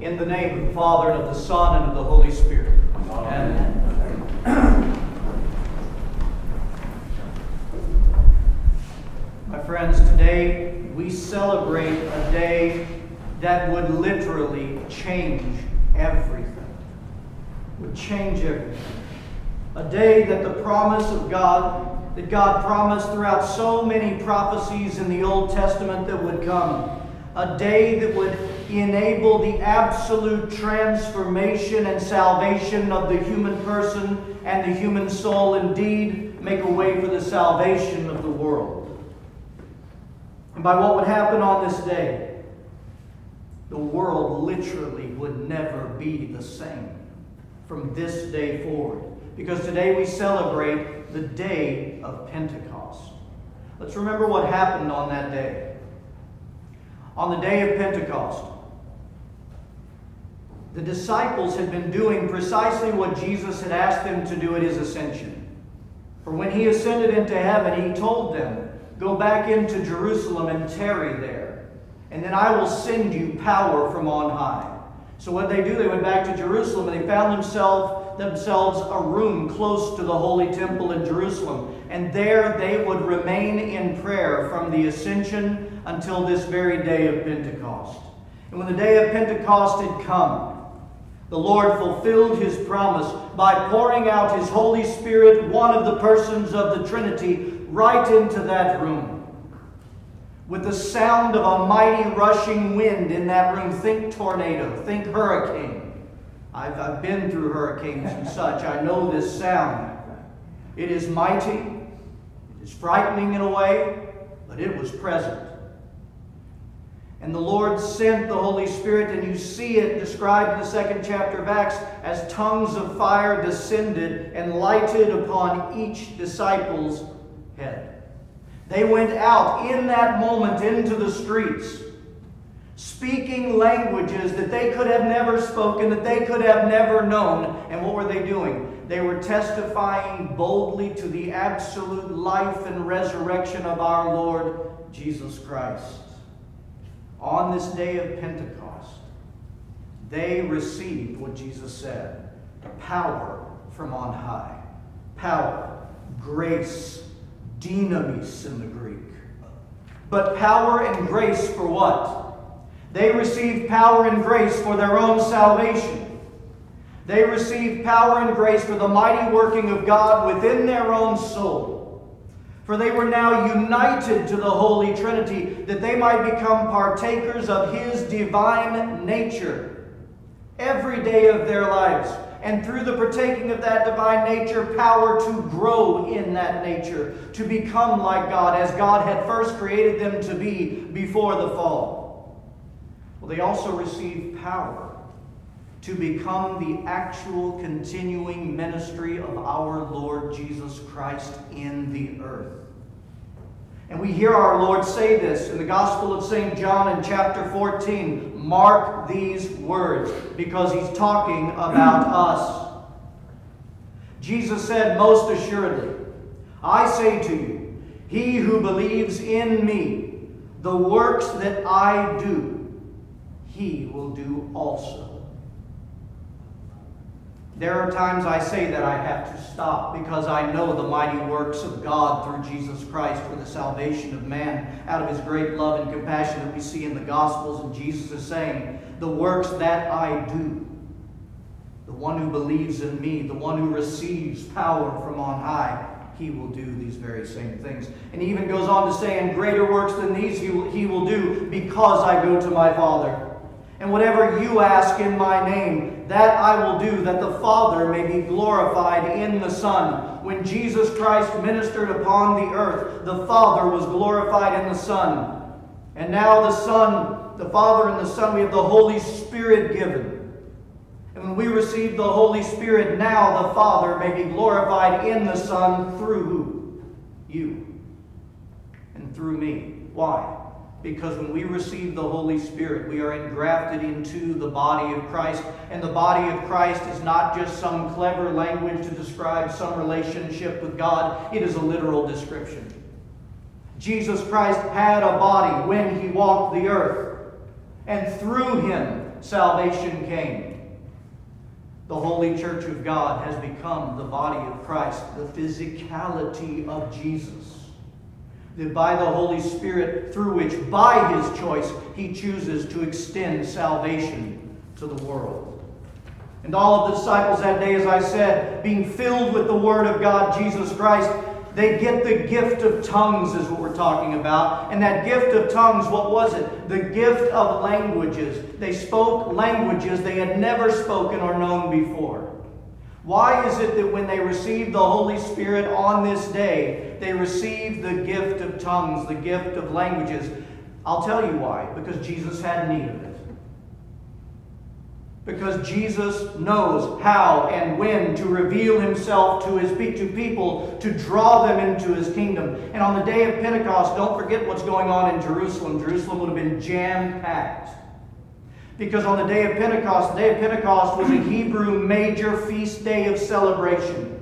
In the name of the Father, and of the Son, and of the Holy Spirit. Amen. My friends, today we celebrate a day that would literally change everything. Would change everything. A day that the promise of God, that God promised throughout so many prophecies in the Old Testament that would come. A day that would enable the absolute transformation and salvation of the human person and the human soul, indeed, make a way for the salvation of the world. And by what would happen on this day, the world literally would never be the same from this day forward. Because today we celebrate the day of Pentecost. Let's remember what happened on that day. On the day of Pentecost, the disciples had been doing precisely what Jesus had asked them to do at his ascension. For when he ascended into heaven, he told them, Go back into Jerusalem and tarry there, and then I will send you power from on high. So what they do, they went back to Jerusalem and they found themselves, themselves a room close to the holy temple in Jerusalem. And there they would remain in prayer from the ascension until this very day of Pentecost. And when the day of Pentecost had come, the Lord fulfilled his promise by pouring out his Holy Spirit, one of the persons of the Trinity, right into that room. With the sound of a mighty rushing wind in that room, think tornado, think hurricane. I've, I've been through hurricanes and such. I know this sound. It is mighty, it is frightening in a way, but it was present. And the Lord sent the Holy Spirit, and you see it described in the second chapter of Acts as tongues of fire descended and lighted upon each disciple's head. They went out in that moment into the streets, speaking languages that they could have never spoken, that they could have never known. And what were they doing? They were testifying boldly to the absolute life and resurrection of our Lord Jesus Christ on this day of Pentecost, they received what Jesus said power from on high. Power, grace, dynamis in the Greek. But power and grace for what? They received power and grace for their own salvation. They received power and grace for the mighty working of God within their own soul for they were now united to the Holy Trinity, that they might become partakers of His divine nature every day of their lives. And through the partaking of that divine nature, power to grow in that nature, to become like God, as God had first created them to be before the fall. Well, they also received power to become the actual continuing ministry of our Lord Jesus Christ in the earth. And we hear our Lord say this in the Gospel of St. John in chapter 14. Mark these words because he's talking about us. Jesus said, Most assuredly, I say to you, he who believes in me, the works that I do, he will do also. There are times I say that I have to stop because I know the mighty works of God through Jesus Christ for the salvation of man out of his great love and compassion that we see in the Gospels. And Jesus is saying, The works that I do, the one who believes in me, the one who receives power from on high, he will do these very same things. And he even goes on to say, And greater works than these he will, he will do because I go to my Father. And whatever you ask in my name, that I will do, that the Father may be glorified in the Son. When Jesus Christ ministered upon the earth, the Father was glorified in the Son. And now the Son, the Father and the Son, we have the Holy Spirit given. And when we receive the Holy Spirit, now the Father may be glorified in the Son through who? You. And through me. Why? Because when we receive the Holy Spirit, we are engrafted into the body of Christ. And the body of Christ is not just some clever language to describe some relationship with God, it is a literal description. Jesus Christ had a body when he walked the earth. And through him, salvation came. The Holy Church of God has become the body of Christ, the physicality of Jesus. That by the Holy Spirit, through which, by his choice, he chooses to extend salvation to the world. And all of the disciples that day, as I said, being filled with the Word of God, Jesus Christ, they get the gift of tongues, is what we're talking about. And that gift of tongues, what was it? The gift of languages. They spoke languages they had never spoken or known before. Why is it that when they received the Holy Spirit on this day, they received the gift of tongues, the gift of languages? I'll tell you why. Because Jesus had need of it. Because Jesus knows how and when to reveal himself to his to people to draw them into his kingdom. And on the day of Pentecost, don't forget what's going on in Jerusalem. Jerusalem would have been jam-packed. Because on the day of Pentecost, the day of Pentecost was a Hebrew major feast day of celebration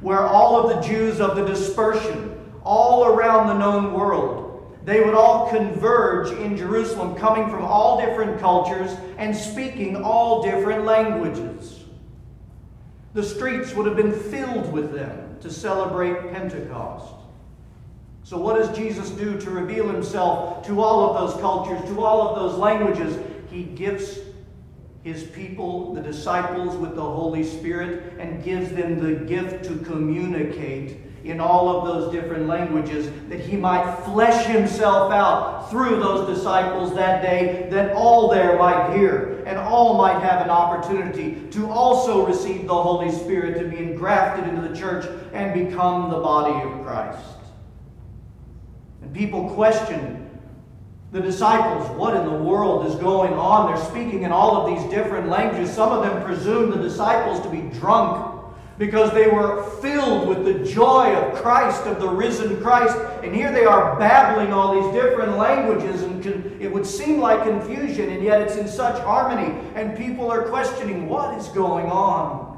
where all of the Jews of the dispersion all around the known world they would all converge in Jerusalem, coming from all different cultures and speaking all different languages. The streets would have been filled with them to celebrate Pentecost. So, what does Jesus do to reveal himself to all of those cultures, to all of those languages? He gives his people, the disciples, with the Holy Spirit and gives them the gift to communicate in all of those different languages, that he might flesh himself out through those disciples that day, that all there might hear and all might have an opportunity to also receive the Holy Spirit, to be engrafted into the church and become the body of Christ. And people question the disciples, what in the world is going on? They're speaking in all of these different languages. Some of them presume the disciples to be drunk because they were filled with the joy of Christ, of the risen Christ. And here they are babbling all these different languages, and it would seem like confusion, and yet it's in such harmony. And people are questioning what is going on.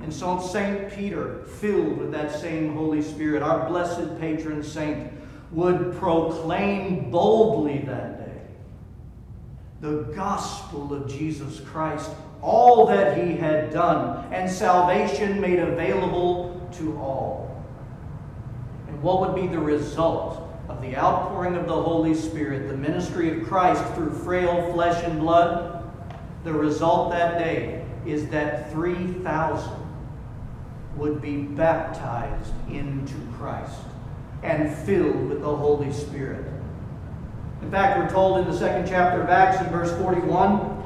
And so St. Peter, filled with that same Holy Spirit, our blessed patron saint, would proclaim boldly that day the gospel of Jesus Christ all that he had done, and salvation made available to all. And what would be the result of the outpouring of the Holy Spirit, the ministry of Christ through frail flesh and blood? The result that day is that 3,000 would be baptized into Christ and filled with the Holy Spirit. In fact, we're told in the second chapter of Acts in verse 41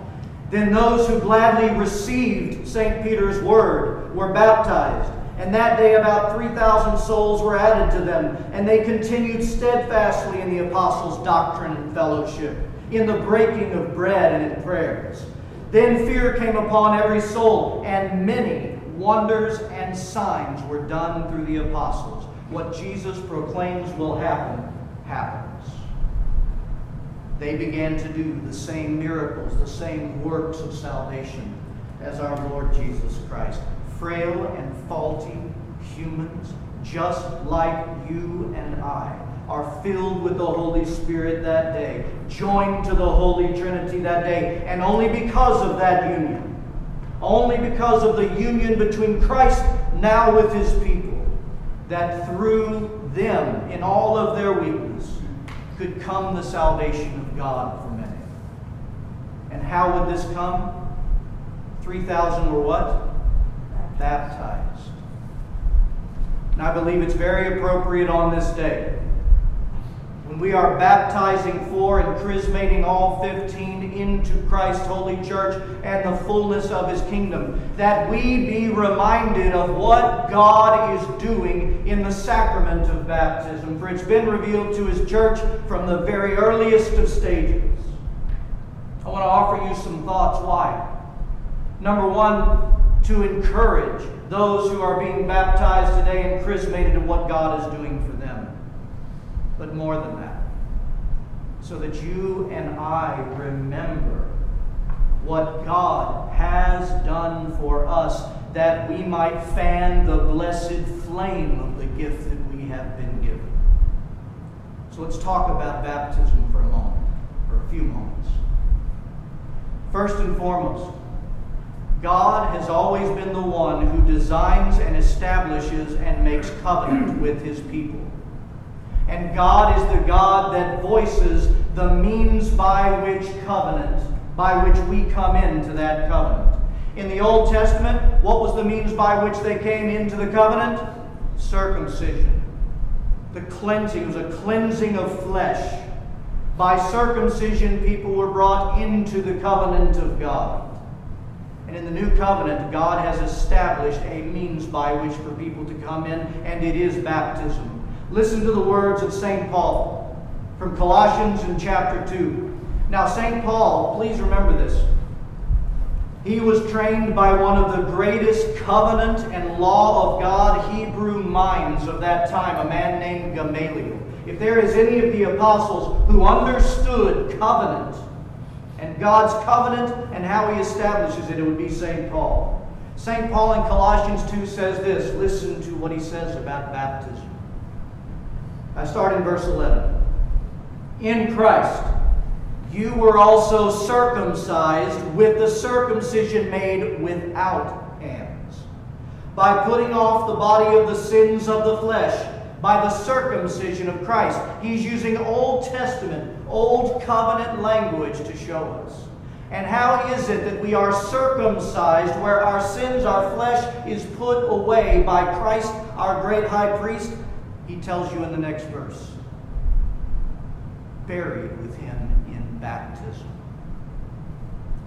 then those who gladly received St. Peter's word were baptized. And that day about 3,000 souls were added to them, and they continued steadfastly in the apostles' doctrine and fellowship, in the breaking of bread and in prayers. Then fear came upon every soul, and many wonders and signs were done through the apostles. What Jesus proclaims will happen, happens. they began to do the same miracles, the same works of salvation as our Lord Jesus Christ. Frail and faulty humans, just like you and I, are filled with the Holy Spirit that day, joined to the Holy Trinity that day, and only because of that union, only because of the union between Christ now with his people, that through them, in all of their weakness, could come the salvation of God for many. And how would this come? 3,000 were what? Baptized. And I believe it's very appropriate on this day we are baptizing for and chrismating all 15 into Christ's holy church and the fullness of his kingdom, that we be reminded of what God is doing in the sacrament of baptism. For it's been revealed to his church from the very earliest of stages. I want to offer you some thoughts. Why? Number one, to encourage those who are being baptized today and chrismated in what God is doing but more than that, so that you and I remember what God has done for us, that we might fan the blessed flame of the gift that we have been given. So let's talk about baptism for a moment, for a few moments. First and foremost, God has always been the one who designs and establishes and makes covenant with his people. And God is the God that voices the means by which covenant, by which we come into that covenant. In the Old Testament, what was the means by which they came into the covenant? Circumcision. The cleansing was a cleansing of flesh. By circumcision, people were brought into the covenant of God. And in the new covenant, God has established a means by which for people to come in, and it is baptism. Listen to the words of St. Paul from Colossians in chapter 2. Now, St. Paul, please remember this. He was trained by one of the greatest covenant and law of God Hebrew minds of that time, a man named Gamaliel. If there is any of the apostles who understood covenant, and God's covenant and how he establishes it, it would be St. Paul. St. Paul in Colossians 2 says this. Listen to what he says about baptism. I start in verse 11. In Christ, you were also circumcised with the circumcision made without hands, by putting off the body of the sins of the flesh by the circumcision of Christ. He's using Old Testament, Old Covenant language to show us. And how is it that we are circumcised where our sins, our flesh is put away by Christ, our great high priest? He tells you in the next verse buried with him in baptism.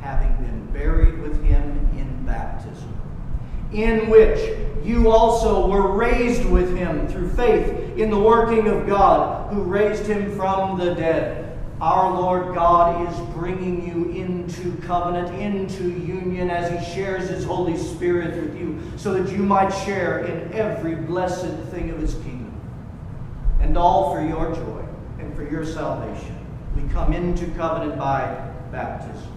Having been buried with him in baptism in which you also were raised with him through faith in the working of God who raised him from the dead. Our Lord God is bringing you into covenant, into union as he shares his Holy Spirit with you, so that you might share in every blessed thing of his kingdom. And all for your joy and for your salvation. We come into covenant by baptism.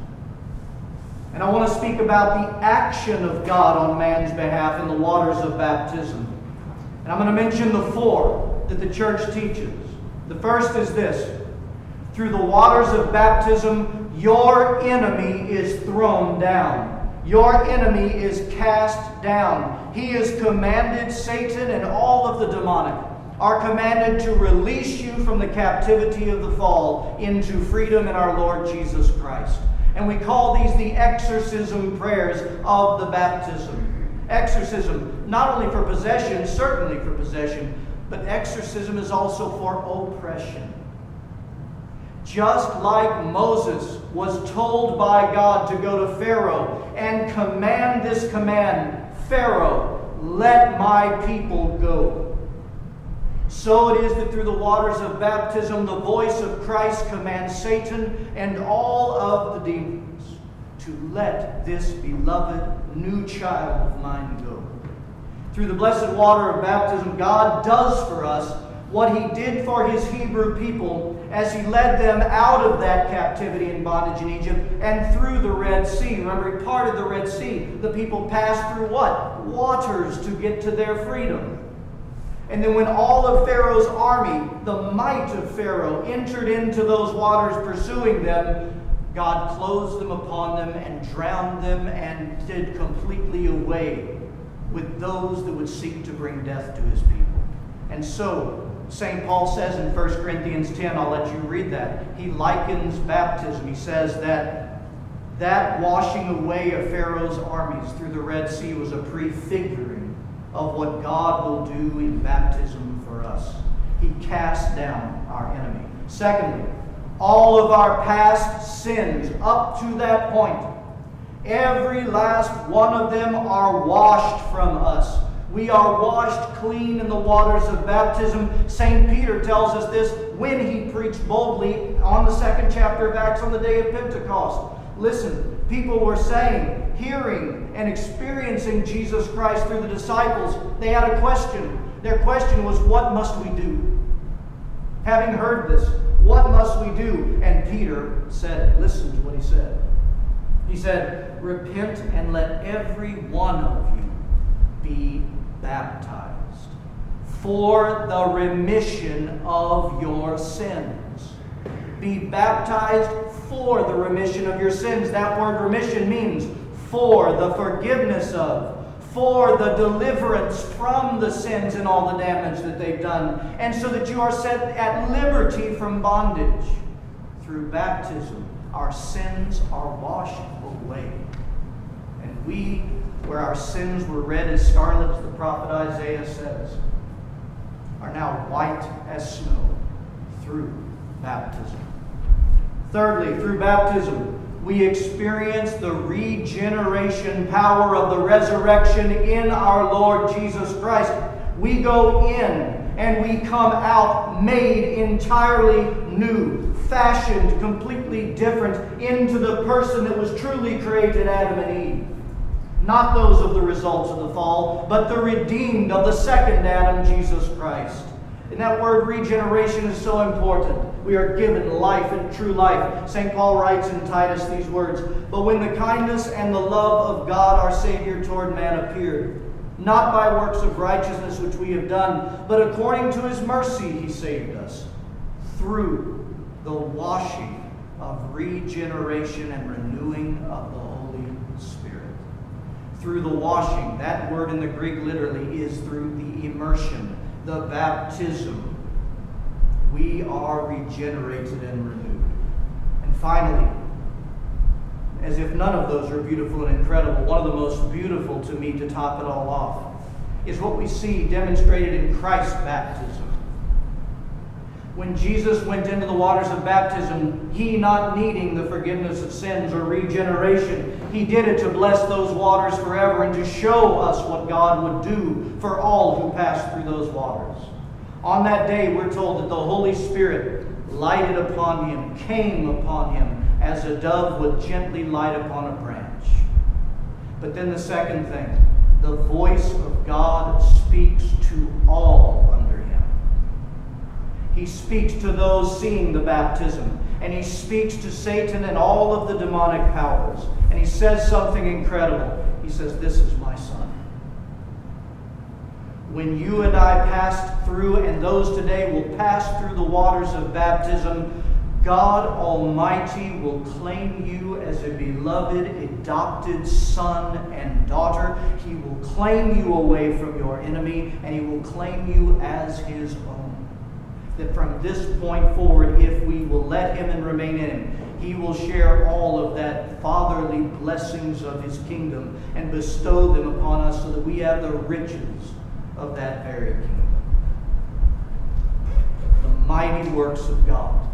And I want to speak about the action of God on man's behalf in the waters of baptism. And I'm going to mention the four that the church teaches. The first is this through the waters of baptism, your enemy is thrown down. Your enemy is cast down. He is commanded, Satan and all of the demonic are commanded to release you from the captivity of the fall into freedom in our Lord Jesus Christ. And we call these the exorcism prayers of the baptism. Exorcism, not only for possession, certainly for possession, but exorcism is also for oppression. Just like Moses was told by God to go to Pharaoh and command this command Pharaoh, let my people go. So it is that through the waters of baptism, the voice of Christ commands Satan and all of the demons to let this beloved new child of mine go. Through the blessed water of baptism, God does for us what he did for his Hebrew people as he led them out of that captivity and bondage in Egypt and through the Red Sea. Remember, he parted the Red Sea. The people passed through what? Waters to get to their freedom. And then, when all of Pharaoh's army, the might of Pharaoh, entered into those waters pursuing them, God closed them upon them and drowned them and did completely away with those that would seek to bring death to his people. And so, St. Paul says in 1 Corinthians 10, I'll let you read that. He likens baptism. He says that that washing away of Pharaoh's armies through the Red Sea was a prefiguring of what God will do in baptism for us. He casts down our enemy. Secondly, all of our past sins up to that point, every last one of them are washed from us. We are washed clean in the waters of baptism. St. Peter tells us this when he preached boldly on the second chapter of Acts on the day of Pentecost. Listen, people were saying, hearing, and experiencing Jesus Christ through the disciples. They had a question. Their question was, What must we do? Having heard this, what must we do? And Peter said, Listen to what he said. He said, Repent and let every one of you be baptized for the remission of your sins. Be baptized for the remission of your sins. That word remission means for the forgiveness of, for the deliverance from the sins and all the damage that they've done, and so that you are set at liberty from bondage. Through baptism, our sins are washed away. And we, where our sins were red as scarlet, the prophet Isaiah says, are now white as snow through baptism. Thirdly, through baptism, we experience the regeneration power of the resurrection in our Lord Jesus Christ. We go in and we come out made entirely new, fashioned completely different into the person that was truly created Adam and Eve. Not those of the results of the fall, but the redeemed of the second Adam, Jesus Christ. And that word regeneration is so important. We are given life and true life. St. Paul writes in Titus these words But when the kindness and the love of God our Savior toward man appeared, not by works of righteousness which we have done, but according to his mercy he saved us, through the washing of regeneration and renewing of the Holy Spirit. Through the washing, that word in the Greek literally is through the immersion the baptism, we are regenerated and renewed. And finally, as if none of those are beautiful and incredible, one of the most beautiful to me to top it all off is what we see demonstrated in Christ's baptism. When Jesus went into the waters of baptism, he not needing the forgiveness of sins or regeneration, he did it to bless those waters forever and to show us what God would do for all who passed through those waters. On that day, we're told that the Holy Spirit lighted upon him, came upon him as a dove would gently light upon a branch. But then the second thing, the voice of God speaks to all under him. He speaks to those seeing the baptism, and he speaks to Satan and all of the demonic powers. And he says something incredible. He says, This is my. When you and I passed through, and those today will pass through the waters of baptism, God Almighty will claim you as a beloved, adopted son and daughter. He will claim you away from your enemy, and He will claim you as His own. That from this point forward, if we will let Him and remain in Him, he will share all of that fatherly blessings of his kingdom and bestow them upon us so that we have the riches of that very kingdom. The mighty works of God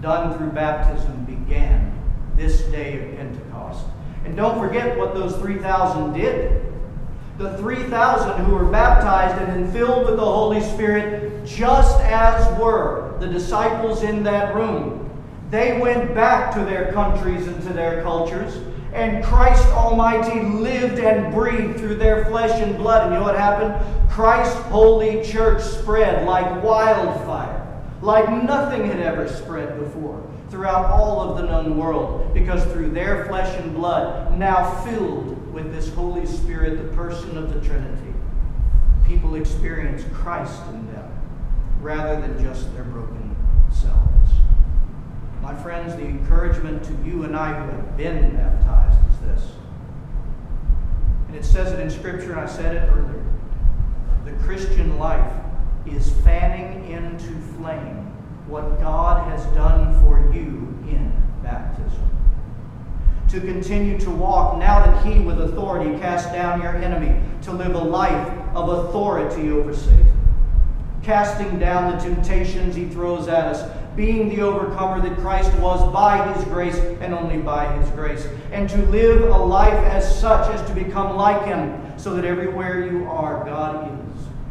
done through baptism began this day of Pentecost. And don't forget what those 3,000 did. The 3,000 who were baptized and then filled with the Holy Spirit, just as were the disciples in that room they went back to their countries and to their cultures, and Christ Almighty lived and breathed through their flesh and blood. And you know what happened? Christ's holy church spread like wildfire, like nothing had ever spread before throughout all of the known world, because through their flesh and blood, now filled with this Holy Spirit, the person of the Trinity, people experience Christ in them rather than just their broken selves. My friends, the encouragement to you and I who have been baptized this. And it says it in Scripture, and I said it earlier. The Christian life is fanning into flame what God has done for you in baptism. To continue to walk now that He, with authority, cast down your enemy, to live a life of authority over Satan, casting down the temptations He throws at us being the overcomer that Christ was by his grace and only by his grace. And to live a life as such as to become like him, so that everywhere you are, God is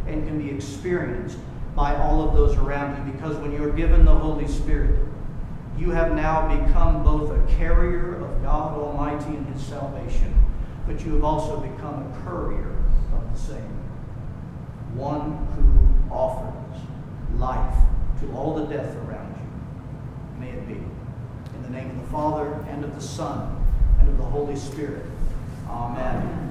and can be experienced by all of those around you. Because when you're given the Holy Spirit, you have now become both a carrier of God Almighty and his salvation, but you have also become a courier of the same. One who offers life to all the death around may it be. In the name of the Father, and of the Son, and of the Holy Spirit. Amen.